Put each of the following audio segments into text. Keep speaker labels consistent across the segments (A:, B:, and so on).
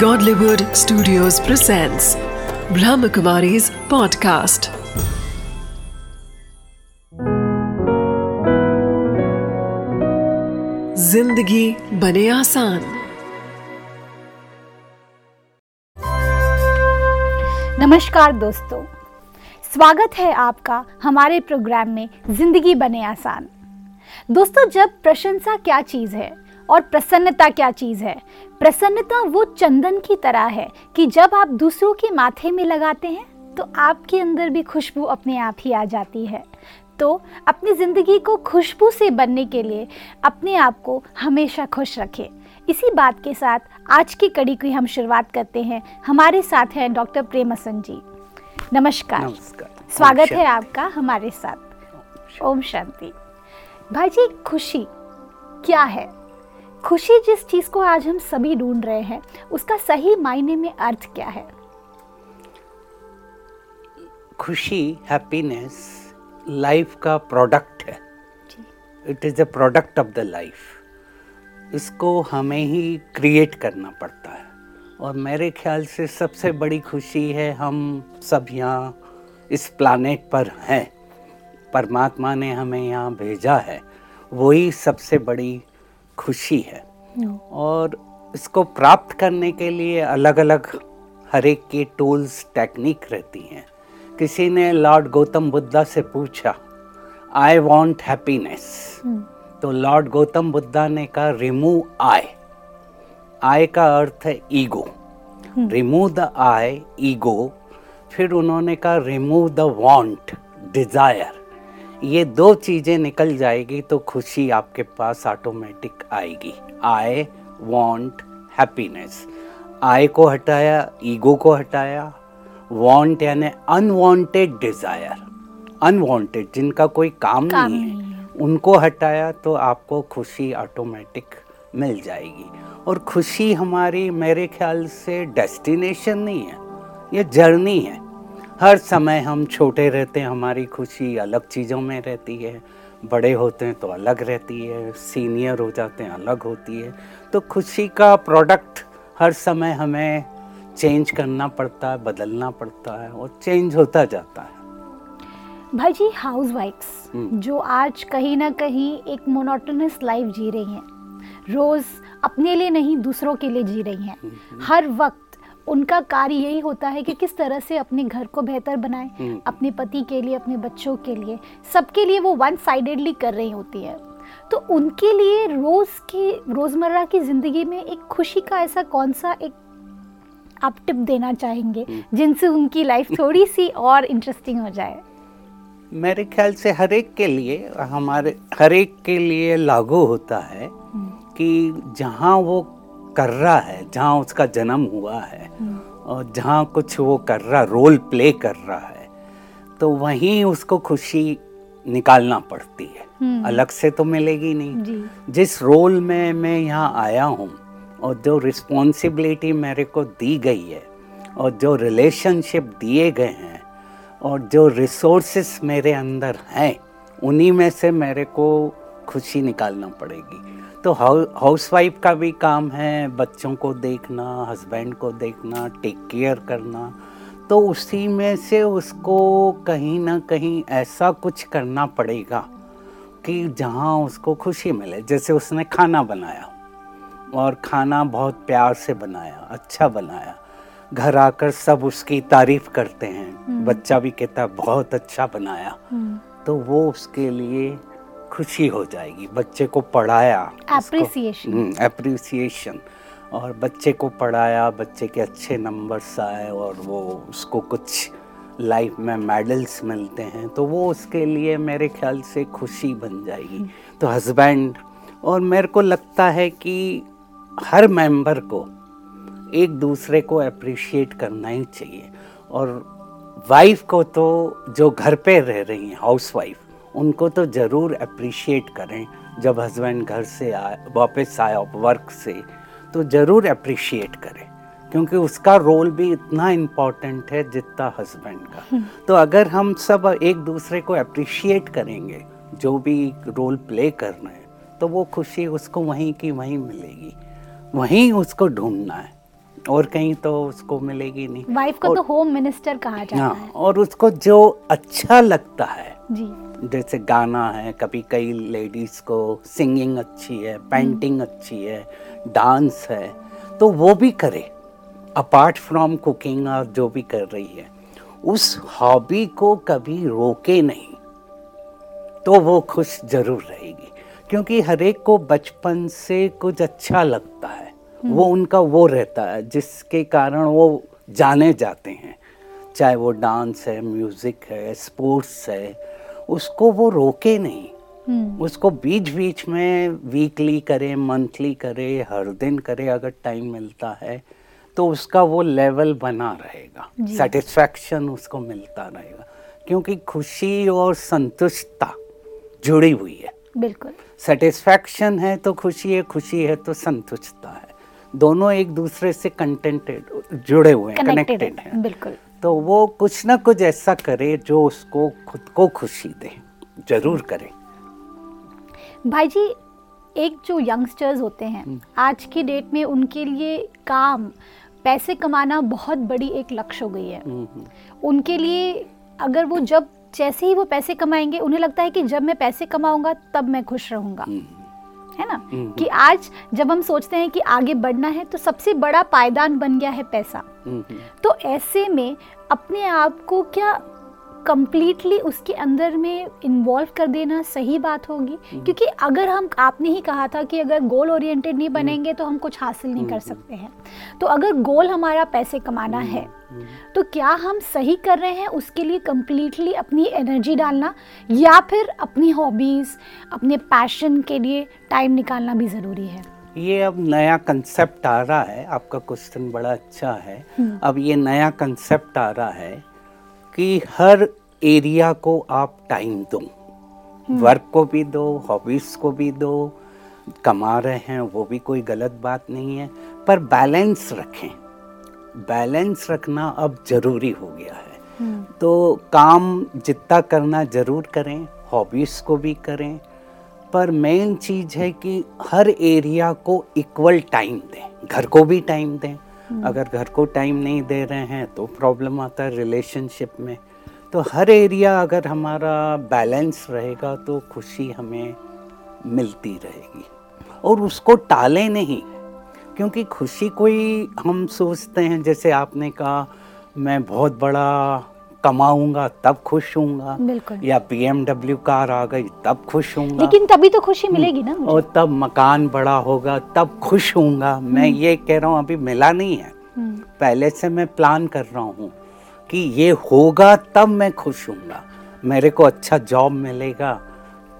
A: Godlywood Studios presents Brahmakumari's podcast. ज़िंदगी बने आसान।
B: नमस्कार दोस्तों। स्वागत है आपका हमारे प्रोग्राम में ज़िंदगी बने आसान। दोस्तों, जब प्रशंसा क्या चीज़ है और प्रसन्नता क्या चीज़ है प्रसन्नता वो चंदन की तरह है कि जब आप दूसरों के माथे में लगाते हैं तो आपके अंदर भी खुशबू अपने आप ही आ जाती है। तो अपनी ज़िंदगी को खुशबू से बनने के लिए अपने आप को हमेशा खुश रखें। इसी बात के साथ आज की कड़ी की हम शुरुआत करते हैं। हमारे साथ हैं डॉक्टर प्रेमसन जी। नमस्कार।
C: नमस्कार।
B: स्वागत है आपका हमारे साथ। ओम शांति। भाई जी खुशी क्या है? खुशी जिस चीज़ को आज हम सभी ढूंढ रहे हैं उसका सही मायने में अर्थ क्या है?
C: खुशी हैप्पीनेस लाइफ का प्रोडक्ट है। It is a product of the life इसको हमें ही क्रिएट करना पड़ता है। और मेरे ख्याल से सबसे बड़ी खुशी है हम सब यहाँ इस प्लानेट पर हैं। परमात्मा ने हमें यहाँ भेजा है। वही सबसे बड़ी खुशी है। और इसको प्राप्त करने के लिए अलग अलग हर एक की टूल्स टेक्निक रहती हैं। किसी ने लॉर्ड गौतम बुद्धा से पूछा आई वॉन्ट हैप्पीनेस तो लॉर्ड गौतम बुद्धा ने कहा रिमूव आई आई का अर्थ है ego remove the I ego फिर उन्होंने कहा रिमूव द वांट डिज़ायर ये दो चीज़ें निकल जाएगी तो खुशी आपके पास ऑटोमेटिक आएगी। आई वांट हैप्पीनेस आई को हटाया ईगो को हटाया। वॉन्ट यानी अनवांटेड डिज़ायर अनवांटेड जिनका कोई काम,
B: काम
C: नहीं
B: नहीं
C: है। उनको हटाया तो आपको खुशी ऑटोमेटिक मिल जाएगी। और खुशी हमारी मेरे ख्याल से डेस्टिनेशन नहीं है। ये जर्नी है। हर समय हम छोटे रहते हैं हमारी खुशी अलग चीज़ों में रहती है। बड़े होते हैं तो अलग रहती है सीनियर हो जाते हैं अलग होती है। तो खुशी का प्रोडक्ट हर समय हमें चेंज करना पड़ता है बदलना पड़ता है और चेंज होता जाता है।
B: भाई जी हाउस वाइफ्स
C: हम्म।
B: जो आज कहीं ना कहीं एक मोनोटोनस लाइफ जी रही हैं। रोज अपने लिए नहीं दूसरों के लिए जी रही हैं।
C: हम्म।
B: हर वक्त उनका कार्य यही होता है कि किस तरह से अपने घर को बेहतर बनाएँ
C: हम्म।
B: अपने पति के लिए अपने बच्चों के लिए सबके लिए वो वन साइडेडली कर रही होती है तो उनके लिए रोज की रोज़मर्रा की ज़िंदगी में एक खुशी का ऐसा कौन सा एक आप टिप देना चाहेंगे
C: हम्म।
B: जिनसे उनकी लाइफ थोड़ी सी और इंटरेस्टिंग हो जाए
C: मेरे ख्याल से हर एक के लिए हमारे हर एक के लिए लागू होता है कि जहाँ वो कर रहा है जहाँ उसका जन्म हुआ है और जहाँ कुछ वो कर रहा रोल प्ले कर रहा है तो वहीं उसको खुशी निकालना पड़ती है।
B: हम्म।
C: अलग से तो मिलेगी नहीं। जिस रोल में मैं यहाँ आया हूँ और जो रिस्पॉन्सिबिलिटी मेरे को दी गई है और जो रिलेशनशिप दिए गए हैं और जो रिसोर्सेस मेरे अंदर हैं उन्हीं में से मेरे को खुशी निकालना पड़ेगी। तो हाउस वाइफ का भी काम है बच्चों को देखना हस्बैंड को देखना टेक केयर करना। तो उसी में से उसको कहीं ना कहीं ऐसा कुछ करना पड़ेगा कि जहाँ उसको खुशी मिले। जैसे उसने खाना बनाया और खाना बहुत प्यार से बनाया अच्छा बनाया। घर आकर सब उसकी तारीफ़ करते हैं। बच्चा भी कहता है बहुत अच्छा बनाया।
B: हम्म।
C: तो वो उसके लिए खुशी हो जाएगी। बच्चे को पढ़ाया. अप्रिसिएशन और बच्चे को पढ़ाया बच्चे के अच्छे नंबर्स आए और वो उसको कुछ लाइफ में मेडल्स मिलते हैं तो वो उसके लिए मेरे ख्याल से खुशी बन जाएगी। तो हस्बैंड और मेरे को लगता है कि हर मेंबर को एक दूसरे को अप्रिशिएट करना ही चाहिए। और वाइफ को तो जो घर पे रह रही हैं हाउस वाइफ उनको तो ज़रूर अप्रिशिएट करें। जब हस्बैंड घर से आए वापस आए वर्क से तो ज़रूर अप्रिशिएट करें। क्योंकि उसका रोल भी इतना इम्पोर्टेंट है जितना हस्बैंड का। तो अगर हम सब एक दूसरे को अप्रिशिएट करेंगे जो भी रोल प्ले कर रहे हैं तो वो खुशी उसको वहीं की वहीं मिलेगी। वहीं उसको ढूंढना है। और कहीं तो उसको मिलेगी नहीं।
B: वाइफ को
C: और-
B: तो होम मिनिस्टर कहा जाता
C: हाँ
B: है।
C: और उसको जो अच्छा लगता है
B: जी।
C: जैसे गाना है कभी कई लेडीज़ को सिंगिंग अच्छी है पेंटिंग अच्छी है डांस है तो वो भी करे। अपार्ट फ्रॉम कुकिंग और जो भी कर रही है उस हॉबी को कभी रोके नहीं तो वो खुश ज़रूर रहेगी। क्योंकि हर एक को बचपन से कुछ अच्छा लगता है वो उनका वो रहता है जिसके कारण वो जाने जाते हैं। चाहे वो डांस है म्यूज़िक है स्पोर्ट्स है उसको वो रोके नहीं।
B: हम्म।
C: उसको बीच बीच में वीकली करे मंथली करे हर दिन करे अगर टाइम मिलता है तो उसका वो लेवल बना रहेगा। सेटिस्फैक्शन उसको मिलता रहेगा। क्योंकि खुशी और संतुष्टता जुड़ी हुई है।
B: बिल्कुल।
C: सेटिस्फैक्शन है तो खुशी है खुशी है तो संतुष्टता है। दोनों एक दूसरे से कंटेंटेड जुड़े हुए हैं
B: कनेक्टेड
C: हैं।
B: बिल्कुल।
C: तो वो कुछ ना कुछ ऐसा करे जो उसको खुद को खुशी दे। ज़रूर करे।
B: भाई जी एक जो यंगस्टर्स होते हैं आज की डेट में उनके लिए काम पैसे कमाना बहुत बड़ी एक लक्ष्य हो गई है।
C: हम्म, हम्म,
B: उनके लिए अगर वो जब जैसे ही वो पैसे कमाएँगे उन्हें लगता है कि जब मैं पैसे कमाऊँगा तब मैं खुश रहूँगा।
C: हम्म,
B: है ना
C: हम्म।
B: कि आज जब हम सोचते हैं कि आगे बढ़ना है तो सबसे बड़ा पायदान बन गया है पैसा
C: हम्म, हम्म।
B: तो ऐसे में अपने आप को क्या कंप्लीटली उसके अंदर में इन्वॉल्व कर देना सही बात होगी। क्योंकि अगर हम आपने ही कहा था कि अगर गोल ओरिएंटेड नहीं बनेंगे तो हम कुछ हासिल नहीं कर सकते हैं। तो अगर गोल हमारा पैसे कमाना है तो क्या हम सही कर रहे हैं? उसके लिए कंप्लीटली अपनी एनर्जी डालना या फिर अपनी हॉबीज़ अपने पैशन के लिए टाइम निकालना भी ज़रूरी है?
C: ये अब नया कंसेप्ट आ रहा है। आपका क्वेश्चन बड़ा अच्छा है।
B: हम्म।
C: अब ये नया कंसेप्ट आ रहा है कि हर एरिया को आप टाइम दो। वर्क को भी दो हॉबीज को भी दो कमा रहे हैं वो भी कोई गलत बात नहीं है पर बैलेंस रखें। बैलेंस रखना अब ज़रूरी हो गया है। तो काम जितना करना ज़रूर करें हॉबीज को भी करें पर मेन चीज़ है कि हर एरिया को इक्वल टाइम दें घर को भी टाइम दें अगर घर को टाइम नहीं दे रहे हैं तो प्रॉब्लम आता है रिलेशनशिप में। तो हर एरिया अगर हमारा बैलेंस रहेगा तो खुशी हमें मिलती रहेगी। और उसको टाले नहीं, क्योंकि खुशी कोई हम सोचते हैं, जैसे आपने कहा, मैं बहुत बड़ा कमाऊँगा तब खुश होऊँगा।
B: बिल्कुल।
C: या बी कार आ गई तब खुश होऊँगा।
B: लेकिन तभी तो खुशी मिलेगी ना मुझे।
C: और तब मकान बड़ा होगा तब खुश होऊँगा। मैं ये कह रहा हूँ अभी मिला नहीं है।
B: हम्म,
C: पहले से मैं प्लान कर रहा हूँ कि ये होगा तब मैं खुश होऊँगा। मेरे को अच्छा जॉब मिलेगा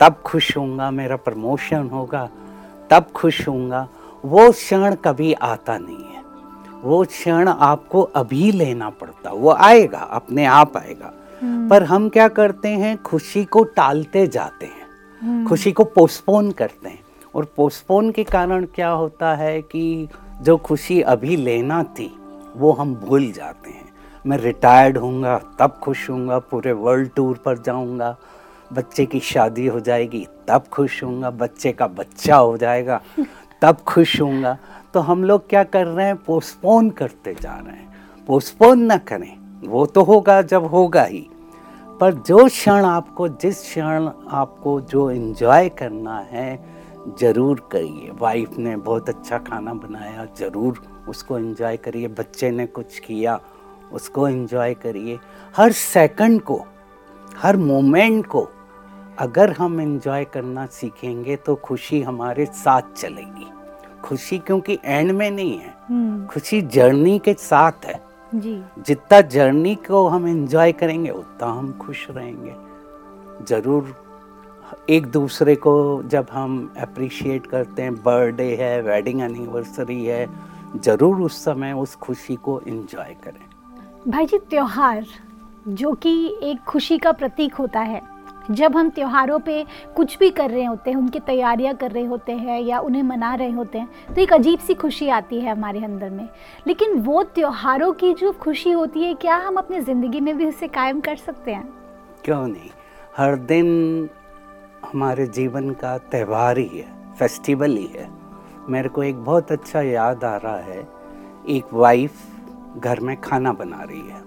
C: तब खुश होऊँगा मेरा प्रमोशन होगा तब खुश होऊँगा। वो क्षण कभी आता नहीं है। वो क्षण आपको अभी लेना पड़ता वो आएगा अपने आप आएगा। पर हम क्या करते हैं खुशी को टालते जाते हैं खुशी को पोस्टपोन करते हैं। और पोस्टपोन के कारण क्या होता है कि जो खुशी अभी लेना थी वो हम भूल जाते हैं। मैं रिटायर्ड होऊँगा तब खुश होऊँगा पूरे वर्ल्ड टूर पर जाऊँगा बच्चे की शादी हो जाएगी तब खुश होऊँगा बच्चे का बच्चा हो जाएगा तब खुश होऊँगा। तो हम लोग क्या कर रहे हैं? पोस्टपोन करते जा रहे हैं। पोस्टपोन ना करें। वो तो होगा, जब होगा ही। पर जो क्षण आपको, जिस क्षण आपको जो इन्जॉय करना है, ज़रूर करिए। वाइफ ने बहुत अच्छा खाना बनाया, ज़रूर उसको एंजॉय करिए। बच्चे ने कुछ किया, उसको इन्जॉय करिए। हर सेकंड को, हर मोमेंट को अगर हम इन्जॉय करना सीखेंगे तो खुशी हमारे साथ चलेगी। खुशी क्योंकि एंड में नहीं है।
B: हम्म,
C: खुशी जर्नी के साथ है।
B: जी।
C: जितना जर्नी को हम एंजॉय करेंगे उतना हम खुश रहेंगे। ज़रूर एक दूसरे को जब हम अप्रिशिएट करते हैं बर्थडे है वेडिंग एनिवर्सरी है ज़रूर उस समय उस खुशी को एंजॉय करें।
B: भाई जी त्योहार जो कि एक खुशी का प्रतीक होता है जब हम त्योहारों पे कुछ भी कर रहे होते हैं उनकी तैयारियाँ कर रहे होते हैं या उन्हें मना रहे होते हैं तो एक अजीब सी खुशी आती है हमारे अंदर में। लेकिन वो त्योहारों की जो खुशी होती है क्या हम अपनी ज़िंदगी में भी उसे कायम कर सकते हैं?
C: क्यों नहीं? हर दिन हमारे जीवन का त्यौहार ही है फेस्टिवल ही है। मेरे को एक बहुत अच्छा याद आ रहा है एक वाइफ घर में खाना बना रही है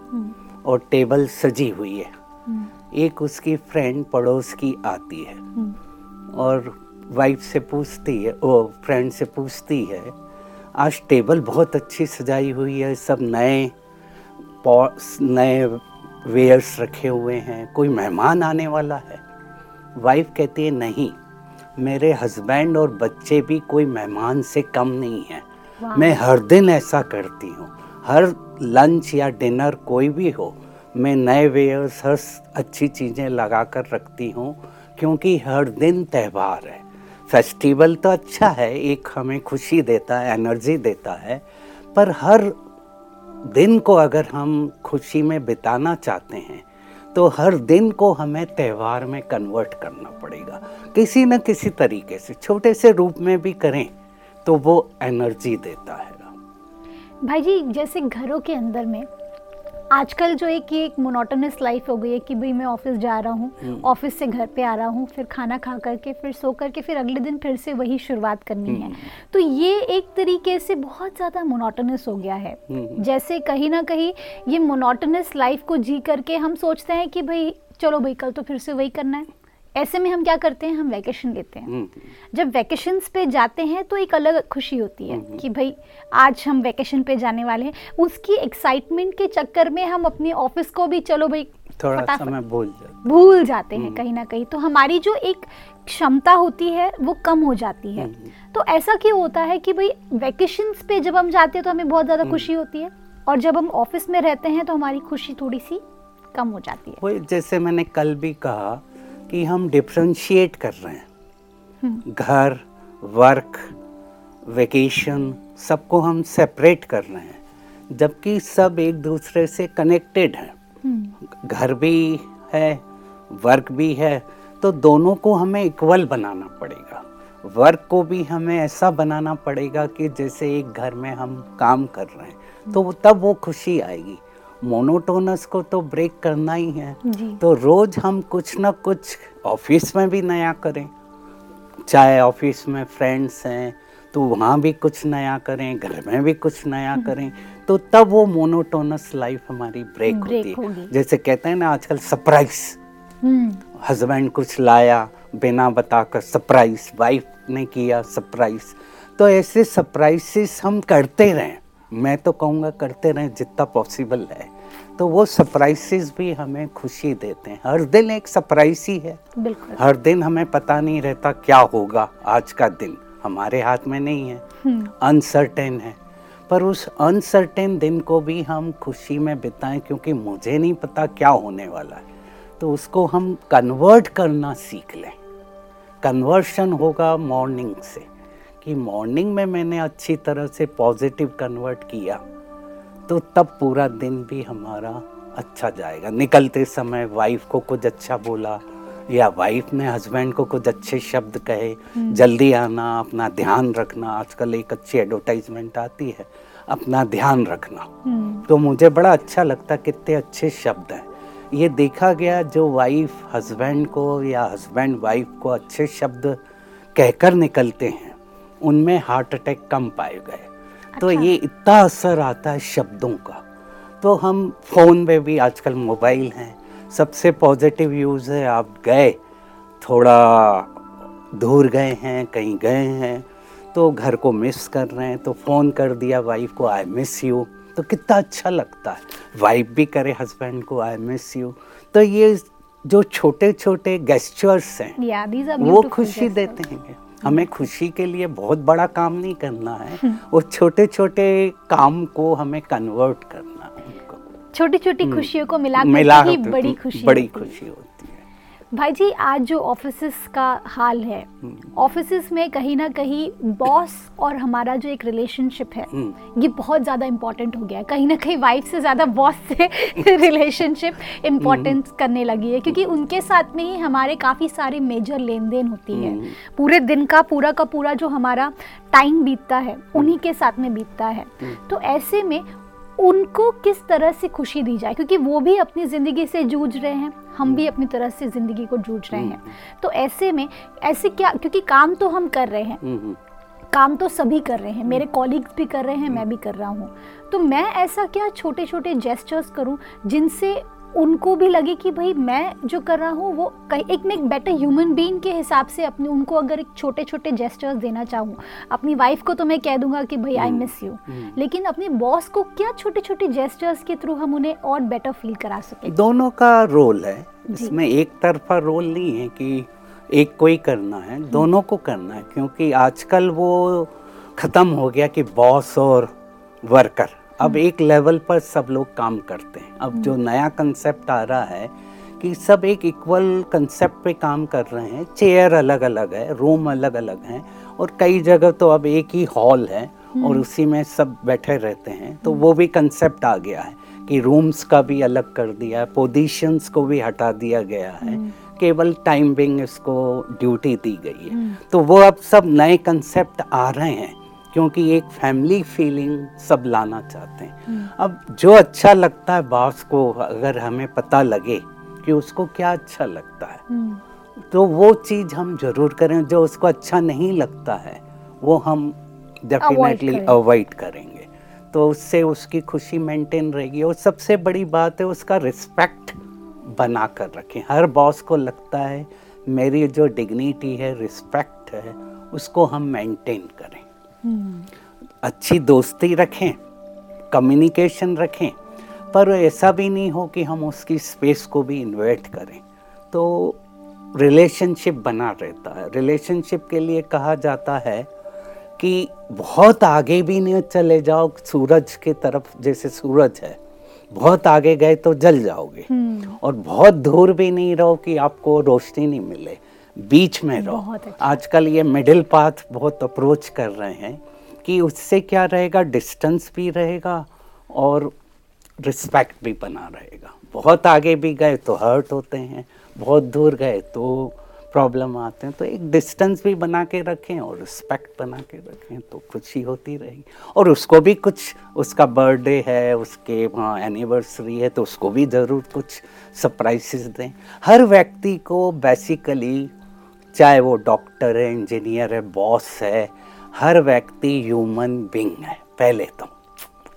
C: और टेबल सजी हुई है। एक उसकी फ्रेंड पड़ोस की आती है। और वाइफ से पूछती है वो फ्रेंड से पूछती है आज टेबल बहुत अच्छी सजाई हुई है सब नए पॉट्स नए वेयर्स रखे हुए हैं कोई मेहमान आने वाला है? वाइफ कहती है नहीं मेरे हस्बैंड और बच्चे भी कोई मेहमान से कम नहीं है। मैं हर दिन ऐसा करती हूँ हर लंच या डिनर कोई भी हो मैं नए वेयर्स हर अच्छी चीज़ें लगा कर रखती हूँ, क्योंकि हर दिन त्यौहार है। फेस्टिवल तो अच्छा है, एक हमें खुशी देता है, एनर्जी देता है, पर हर दिन को अगर हम खुशी में बिताना चाहते हैं तो हर दिन को हमें त्यौहार में कन्वर्ट करना पड़ेगा। किसी न किसी तरीके से, छोटे से रूप में भी करें तो वो एनर्जी देता है।
B: भाई जी, जैसे घरों के अंदर में आजकल जो एक ये एक मोनोटोनस लाइफ हो गई है कि भाई मैं ऑफ़िस जा रहा हूँ ऑफ़िस से घर पे आ रहा हूँ फिर खाना खा करके फिर सो करके फिर अगले दिन फिर से वही शुरुआत करनी है। तो ये एक तरीके से बहुत ज़्यादा मोनोटोनस हो गया है।
C: हम्म।
B: जैसे कहीं ना कहीं ये मोनोटोनस लाइफ को जी करके हम सोचते हैं कि भाई चलो भाई कल तो फिर से वही करना है। ऐसे में हम क्या करते हैं? हम वैकेशन लेते हैं।
C: हम्म,
B: जब वैकेशंस पे जाते हैं तो एक अलग खुशी होती है कि भाई आज हम वैकेशन पे जाने वाले हैं। उसकी एक्साइटमेंट के चक्कर में हम अपने ऑफ़िस को भी चलो भाई
C: थोड़ा समय भूल जाते
B: भूल जाते हैं कहीं ना कहीं। तो हमारी जो एक क्षमता होती है वो कम हो जाती है। तो ऐसा क्यों होता है कि भाई वैकेशंस पे जब हम जाते हैं तो हमें बहुत ज़्यादा खुशी होती है। और जब हम ऑफ़िस में रहते हैं तो हमारी खुशी थोड़ी सी कम हो जाती है।
C: जैसे मैंने कल भी कहा कि हम डिफ्रेंशिएट कर रहे हैं। घर वर्क वेकेशन सबको हम सेपरेट कर रहे हैं, जबकि सब एक दूसरे से कनेक्टेड हैं। घर भी है वर्क भी है तो दोनों को हमें इक्वल बनाना पड़ेगा। वर्क को भी हमें ऐसा बनाना पड़ेगा कि जैसे एक घर में हम काम कर रहे हैं तो तब वो खुशी आएगी। मोनोटोनस को तो ब्रेक करना ही है। तो रोज हम कुछ ना कुछ ऑफ़िस में भी नया करें। चाहे ऑफ़िस में फ्रेंड्स हैं तो वहाँ भी कुछ नया करें घर में भी कुछ नया करें तो तब वो मोनोटोनस लाइफ हमारी ब्रेक
B: Break
C: होती है। जैसे कहते हैं ना आजकल सरप्राइज़।
B: हम्म।
C: हस्बैंड कुछ लाया बिना बताकर सरप्राइज़ वाइफ ने किया सरप्राइज़। तो ऐसे सरप्राइजेस हम करते रहें। मैं तो कहूँगा करते रहें जितना पॉसिबल है। तो वो सरप्राइजेस भी हमें खुशी देते हैं। हर दिन एक सरप्राइज़ ही है।
B: बिल्कुल।
C: हर दिन हमें पता नहीं रहता क्या होगा आज का दिन। हमारे हाथ में नहीं है।
B: हम्म।
C: अनसर्टेन है। पर उस अनसर्टेन दिन को भी हम खुशी में बिताएँ क्योंकि मुझे नहीं पता क्या होने वाला है। तो उसको हम कन्वर्ट करना सीख लें। कन्वर्शन होगा मॉर्निंग से। कि मॉर्निंग में मैंने अच्छी तरह से पॉजिटिव कन्वर्ट किया तो तब पूरा दिन भी हमारा अच्छा जाएगा। निकलते समय वाइफ को कुछ अच्छा बोला या वाइफ ने हस्बैंड को कुछ अच्छे शब्द कहे। जल्दी आना अपना ध्यान रखना आजकल एक अच्छी एडवर्टाइजमेंट आती है अपना ध्यान रखना।
B: हम्म।
C: तो मुझे बड़ा अच्छा लगता कितने अच्छे शब्द हैं। ये देखा गया जो वाइफ हस्बैंड को या हस्बैंड वाइफ को अच्छे शब्द कहकर निकलते हैं। उनमें हार्ट अटैक कम पाए गए। तो
B: अच्छा।
C: ये इतना असर आता है शब्दों का। तो हम फ़ोन में भी आजकल मोबाइल हैं। सबसे पॉजिटिव यूज़ है आप गए थोड़ा दूर गए हैं कहीं गए हैं तो घर को मिस कर रहे हैं तो फ़ोन कर दिया वाइफ को आई मिस यू तो कितना अच्छा लगता है। वाइफ भी करे हस्बैंड को आई मिस यू तो ये जो छोटे छोटे गेस्चर्स हैं
B: आर
C: वो खुशी देते हैं हमें खुशी के लिए बहुत बड़ा काम नहीं करना है। वो छोटे छोटे काम को हमें कन्वर्ट करना है
B: छोटी छोटी खुशियों को मिला
C: मिला
B: ही बड़ी खुशी
C: बड़ी खुशी होती
B: भाई जी आज जो ऑफिसेस का हाल है
C: हम्म।
B: ऑफिसेस में कहीं ना कहीं बॉस और हमारा जो एक रिलेशनशिप है
C: हम्म।
B: ये बहुत ज़्यादा इम्पोर्टेंट हो गया है कहीं ना कहीं वाइफ से ज़्यादा बॉस से रिलेशनशिप इम्पोर्टेंट
C: हम्म।
B: करने लगी है क्योंकि उनके साथ में ही हमारे काफ़ी सारे मेजर लेन देन होती है
C: हम्म।
B: पूरे दिन का पूरा का पूरा जो हमारा टाइम बीतता है उन्हीं के साथ में बीतता है
C: हम्म।
B: तो ऐसे में उनको किस तरह से खुशी दी जाए? क्योंकि वो भी अपनी ज़िंदगी से जूझ रहे हैं हम भी अपनी तरह से ज़िंदगी को जूझ रहे हैं। तो ऐसे में ऐसे क्या क्योंकि काम तो हम कर रहे हैं।
C: हम्म, हम्म,
B: काम तो सभी कर रहे हैं मेरे कॉलीग्स भी कर रहे हैं मैं भी कर रहा हूँ। तो मैं ऐसा क्या छोटे छोटे जेस्टर्स करूँ जिनसे उनको भी लगे कि भाई मैं जो कर रहा हूँ वो कहीं एक मैं एक बेटर ह्यूमन बीइंग के हिसाब से अपने उनको अगर एक छोटे छोटे जेस्चर्स देना चाहूँ अपनी वाइफ को तो मैं कह दूँगा कि भाई आई मिस यू लेकिन अपने बॉस को क्या छोटे छोटे जेस्चर्स के थ्रू हम उन्हें और बेटर फील करा सके?
C: दोनों का रोल है. इसमें एक तरफा रोल नहीं है कि एक को ही करना है दोनों को करना है क्योंकि आजकल वो ख़त्म हो गया कि बॉस और वर्कर अब एक लेवल पर सब लोग काम करते हैं। अब जो नया कंसेप्ट आ रहा है कि सब एक इक्वल कंसेप्ट पे काम कर रहे हैं। चेयर अलग अलग है रूम अलग अलग हैं और कई जगह तो अब एक ही हॉल है और उसी में सब बैठे रहते हैं। तो वो भी कंसेप्ट आ गया है कि रूम्स का भी अलग कर दिया है पोजिशंस को भी हटा दिया गया है। केवल टाइमिंग इसको ड्यूटी दी गई है। तो वो अब सब नए कंसेप्ट आ रहे हैं। क्योंकि एक फैमिली फीलिंग सब लाना चाहते हैं। अब जो अच्छा लगता है बॉस को अगर हमें पता लगे कि उसको क्या अच्छा लगता है तो वो चीज़ हम ज़रूर करें। जो उसको अच्छा नहीं लगता है वो हम डेफिनेटली। अवॉइड करेंगे। तो उससे उसकी खुशी मेंटेन रहेगी। और सबसे बड़ी बात है उसका रिस्पेक्ट बना कर रखें। हर बॉस को लगता है मेरी जो डिग्निटी है रिस्पेक्ट है उसको हम मेंटेन करें। अच्छी दोस्ती रखें कम्युनिकेशन रखें पर ऐसा भी नहीं हो कि हम उसकी स्पेस को भी इन्वेट करें। तो रिलेशनशिप बना रहता है। रिलेशनशिप के लिए कहा जाता है कि बहुत आगे भी नहीं चले जाओ सूरज के तरफ़ जैसे सूरज है बहुत आगे गए तो जल जाओगे। और बहुत दूर भी नहीं रहो कि आपको रोशनी नहीं मिले। बीच में रहो।
B: अच्छा।
C: आजकल ये मिडिल पाथ बहुत अप्रोच कर रहे हैं कि उससे क्या रहेगा डिस्टेंस भी रहेगा और रिस्पेक्ट भी बना रहेगा। बहुत आगे भी गए तो हर्ट होते हैं बहुत दूर गए तो प्रॉब्लम आते हैं। तो एक डिस्टेंस भी बना के रखें और रिस्पेक्ट बना के रखें तो खुशी होती रहेगी। और उसको भी कुछ उसका बर्थडे है उसके वहाँ एनिवर्सरी है तो उसको भी ज़रूर कुछ सरप्राइजेस दें। हर व्यक्ति को बेसिकली चाहे वो डॉक्टर है इंजीनियर है बॉस है हर व्यक्ति ह्यूमन बींग है पहले तो।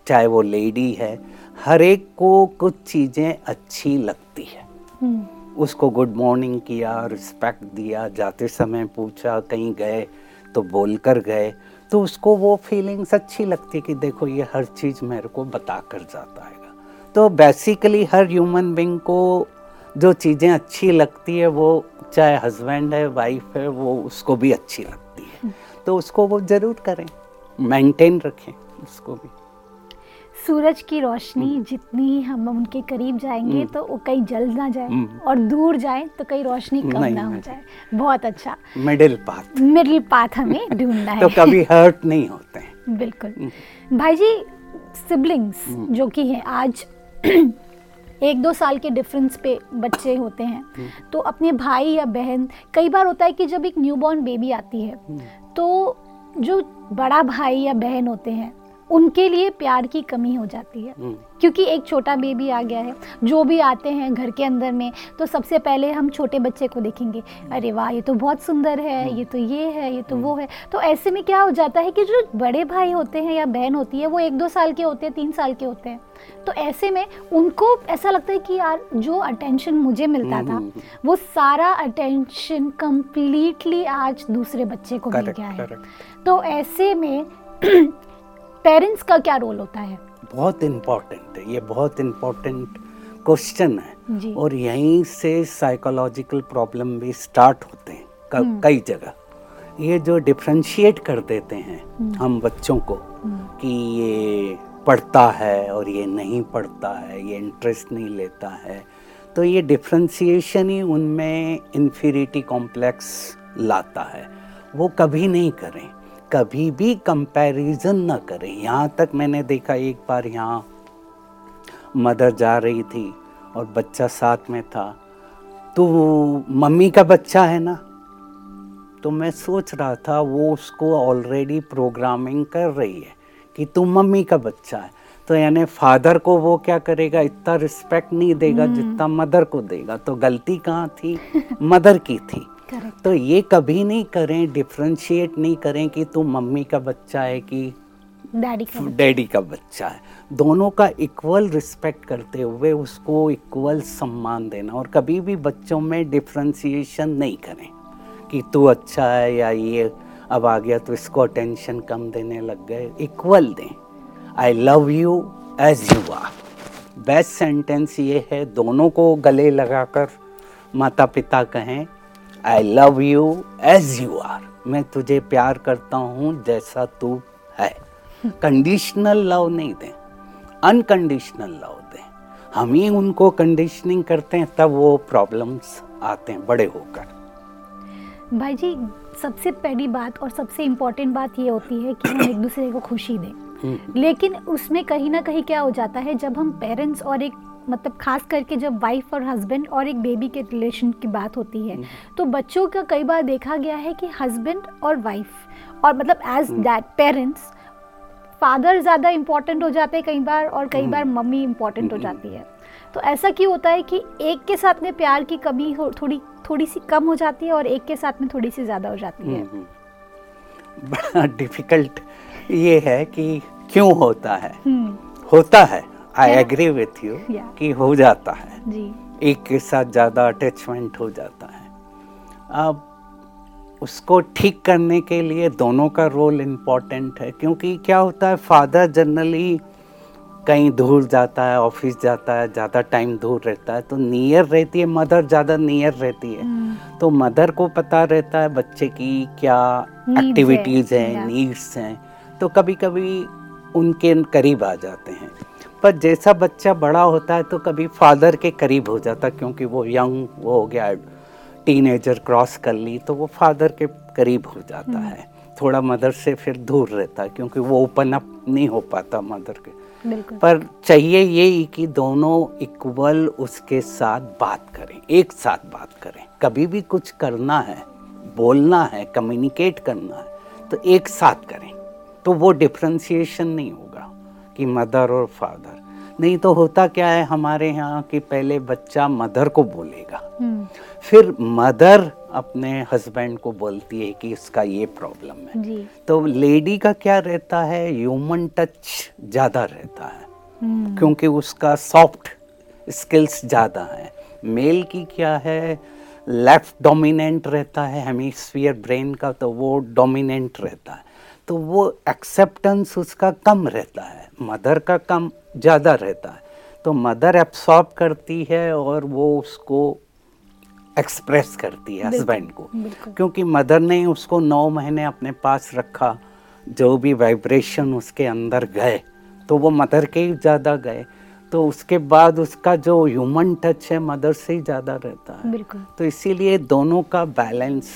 C: चाहे वो लेडी है हर एक को कुछ चीज़ें अच्छी लगती है। उसको गुड मॉर्निंग किया रिस्पेक्ट दिया जाते समय पूछा कहीं गए तो बोल कर गए तो उसको वो फीलिंग्स अच्छी लगती है कि देखो ये हर चीज़ मेरे को बता कर जाता है। तो बेसिकली हर ह्यूमन बींग को जो चीज़ें अच्छी लगती है वो चाहे हस्बैंड है वाइफ है वो उसको भी अच्छी लगती है। तो उसको वो ज़रूर करें मेंटेन रखें उसको भी।
B: सूरज की रोशनी जितनी हम उनके करीब जाएँगे
C: हम्म।
B: तो वो कहीं जल ना जाए
C: हम्म।
B: और दूर जाए तो कहीं रोशनी कम ना हो जाए। बहुत अच्छा।
C: मिडिल पाथ
B: मिडिल पाथ हमें ढूंढना है
C: तो
B: है।
C: कभी हर्ट नहीं होते हैं।
B: बिल्कुल। भाई जी सिबलिंग्स जो कि हैं आज एक दो साल के डिफरेंस पे बच्चे होते हैं। तो अपने भाई या बहन कई बार होता है कि जब एक न्यूबॉर्न बेबी आती है तो जो बड़ा भाई या बहन होते हैं उनके लिए प्यार की कमी हो जाती है।
C: हम्म।
B: क्योंकि एक छोटा बेबी आ गया है जो भी आते हैं घर के अंदर में तो सबसे पहले हम छोटे बच्चे को देखेंगे। अरे वाह ये तो बहुत सुंदर है ये तो ये है ये तो वो है। तो ऐसे में क्या हो जाता है कि जो बड़े भाई होते हैं या बहन होती है वो एक दो साल के होते हैं तीन साल के होते हैं। तो ऐसे में उनको ऐसा लगता है कि यार जो अटेंशन मुझे मिलता था वो सारा अटेंशन कम्प्लीटली आज दूसरे बच्चे को मिल गया है। तो ऐसे में पेरेंट्स का क्या रोल होता है?
C: बहुत इम्पोर्टेंट है ये बहुत इम्पोर्टेंट क्वेश्चन
B: जी।
C: है और यहीं से साइकोलॉजिकल प्रॉब्लम भी स्टार्ट होते हैं क- कई जगह। ये जो डिफ्रेंशिएट कर देते हैं हम बच्चों को कि ये पढ़ता है और ये नहीं पढ़ता है ये इंटरेस्ट नहीं लेता है तो ये डिफ्रेंशिएशन ही उनमें इन्फिरिटी कॉम्प्लेक्स लाता है। वो कभी नहीं करें। कभी भी कंपैरिजन ना करें। यहाँ तक मैंने देखा एक बार यहाँ मदर जा रही थी और बच्चा साथ में था। तो मम्मी का बच्चा है ना? तो मैं सोच रहा था वो उसको ऑलरेडी प्रोग्रामिंग कर रही है कि तू मम्मी का बच्चा है। तो यानी फादर को वो क्या करेगा? इतना रिस्पेक्ट नहीं देगा जितना मदर को देगा। तो गलती कहाँ थी? मदर की थी।
B: Correct.
C: तो ये कभी नहीं करें डिफ्रेंशिएट नहीं करें कि तू मम्मी का बच्चा है कि
B: डैडी का
C: डैडी का बच्चा है। दोनों का इक्वल रिस्पेक्ट करते हुए उसको इक्वल सम्मान देना। और कभी भी बच्चों में डिफ्रेंशिएशन नहीं करें कि तू अच्छा है या ये अब आ गया तो इसको अटेंशन कम देने लग गए। इक्वल दें। I love you as you are best sentence ये है दोनों को गले लगाकर माता पिता कहें I love you as you are मैं तुझे प्यार करता हूँ जैसा तू है। कंडीशनल लव नहीं दें। अनकंडीशनल लव दें। हम ही उनको कंडीशनिंग करते हैं तब वो प्रॉब्लम्स आते हैं बड़े होकर।
B: भाई जी सबसे पहली बात और सबसे इम्पोर्टेंट बात ये होती है कि हम एक दूसरे को खुशी दें।
C: हम्म,
B: लेकिन उसमें कहीं ना कहीं क्या हो जाता है जब हम पेरेंट्स और एक मतलब खास करके जब वाइफ और हस्बैंड और एक बेबी के रिलेशन की बात होती है तो बच्चों का कई बार देखा गया है कि हस्बैंड और वाइफ और मतलब एज दैट पेरेंट्स फादर ज़्यादा इम्पोर्टेंट हो जाते हैं कई बार और कई बार मम्मी इम्पोर्टेंट हो जाती है। तो ऐसा क्यों होता है कि एक के साथ में प्यार की कमी हो थोड़ी थोड़ी सी कम हो जाती है और एक के साथ में थोड़ी सी ज़्यादा हो जाती है?
C: हम्म, हम्म। बड़ा डिफ़िकल्ट ये है कि क्यों होता है?
B: हम्म,
C: होता है। आई एग्री विथ यू कि हो जाता है।
B: जी।
C: एक के साथ ज़्यादा अटैचमेंट हो जाता है। अब उसको ठीक करने के लिए दोनों का रोल इम्पोर्टेंट है क्योंकि क्या होता है फादर जनरली कहीं दूर जाता है ऑफ़िस जाता है ज़्यादा टाइम दूर रहता है तो नियर रहती है मदर ज़्यादा नियर रहती है।
B: हम्म,
C: तो मदर को पता रहता है बच्चे की क्या एक्टिविटीज़ हैं नीड्स हैं तो कभी कभी उनके करीब आ जाते हैं। पर जैसा बच्चा बड़ा होता है तो कभी फादर के करीब हो जाता है क्योंकि वो यंग वो हो गया टीनेजर क्रॉस कर ली तो वो फादर के करीब हो जाता है। थोड़ा मदर से फिर दूर रहता है क्योंकि वो ओपन अप नहीं हो पाता मदर के। पर चाहिए यही कि दोनों इक्वल उसके साथ बात करें एक साथ बात करें। कभी भी कुछ करना है बोलना है कम्युनिकेट करना है तो एक साथ करें तो वो डिफ्रेंशिएशन नहीं होगा। कि मदर और फादर। नहीं तो होता क्या है हमारे यहाँ कि पहले बच्चा मदर को बोलेगा।
B: हम्म,
C: फिर मदर अपने हस्बैंड को बोलती है कि इसका ये प्रॉब्लम है।
B: जी।
C: तो लेडी का क्या रहता है? ह्यूमन टच ज़्यादा रहता है।
B: हम्म,
C: क्योंकि उसका सॉफ्ट स्किल्स ज़्यादा है। मेल की क्या है? लेफ़्ट डोमिनेंट रहता है हेमिस्फीयर ब्रेन का तो वो डोमिनेंट रहता है। तो वो एक्सेप्टेंस उसका कम रहता है मदर का कम ज़्यादा रहता है। तो मदर एब्सॉर्ब करती है और वो उसको एक्सप्रेस करती है हस्बैंड को। क्योंकि मदर ने उसको नौ महीने अपने पास रखा जो भी वाइब्रेशन उसके अंदर गए तो वो मदर के ही ज़्यादा गए। तो उसके बाद उसका जो ह्यूमन टच है मदर से ही ज़्यादा रहता है। तो इसीलिए दोनों का बैलेंस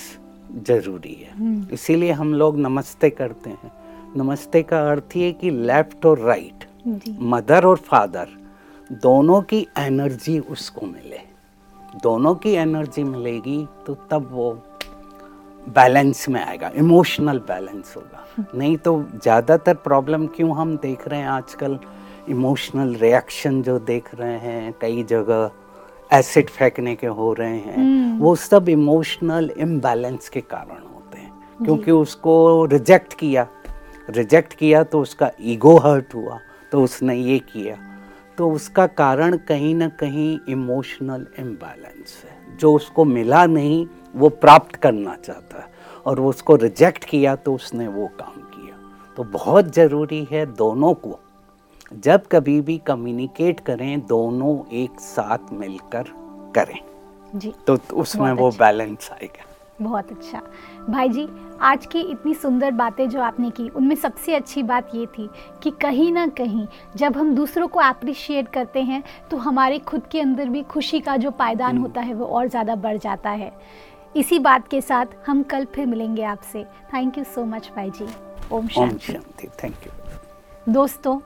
C: ज़रूरी है। इसीलिए हम लोग नमस्ते करते हैं। नमस्ते का अर्थ ये कि लेफ़्ट और राइट मदर और फादर दोनों की एनर्जी उसको मिले। दोनों की एनर्जी मिलेगी तो तब वो बैलेंस में आएगा इमोशनल बैलेंस होगा। नहीं तो ज़्यादातर प्रॉब्लम क्यों हम देख रहे हैं आजकल? इमोशनल रिएक्शन जो देख रहे हैं कई जगह एसिड फेंकने के हो रहे हैं वो सब इमोशनल इम्बैलेंस के कारण होते हैं। क्योंकि उसको रिजेक्ट किया रिजेक्ट किया तो उसका ईगो हर्ट हुआ तो उसने ये किया। तो उसका कारण कहीं ना कहीं इमोशनल इम्बैलेंस है। जो उसको मिला नहीं वो प्राप्त करना चाहता है। और वो उसको रिजेक्ट किया तो उसने वो काम किया। तो बहुत ज़रूरी है दोनों को जब कभी भी कम्युनिकेट करें दोनों एक साथ मिलकर करें।
B: जी
C: तो उसमें वो
B: अच्छा।
C: बैलेंस आएगा।
B: बहुत अच्छा। भाई जी आज की इतनी सुंदर बातें जो आपने की उनमें सबसे अच्छी बात ये थी कि कहीं ना कहीं जब हम दूसरों को अप्रिशिएट करते हैं तो हमारे खुद के अंदर भी खुशी का जो पायदान होता है वो और ज़्यादा बढ़ जाता है। इसी बात के साथ हम कल फिर मिलेंगे आपसे। थैंक यू सो मच भाई जी। ओम शांति।
C: थैंक यू
B: दोस्तों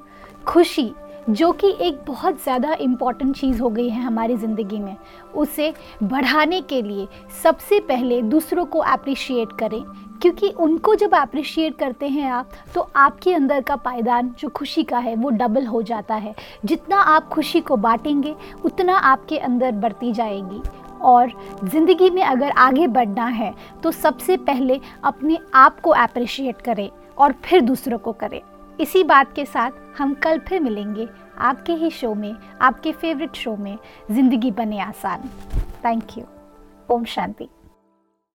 B: खुशी, जो कि एक बहुत ज़्यादा इंपॉर्टेंट चीज़ हो गई है हमारी ज़िंदगी में, उसे बढ़ाने के लिए सबसे पहले दूसरों को अप्रिशिएट करें। क्योंकि उनको जब अप्रिशिएट करते हैं आप तो आपके अंदर का पायदान, जो खुशी का है, वो डबल हो जाता है। जितना आप खुशी को बांटेंगे, उतना आपके अंदर बढ़ती जाएगी। और ज़िंदगी में अगर आगे बढ़ना है तो सबसे पहले अपने आप को अप्रिशिएट करें और फिर दूसरों को करें। इसी बात के साथ हम कल फिर मिलेंगे आपके ही शो में, आपके फेवरेट शो में, ज़िंदगी बने आसान। Thank you Om Shanti.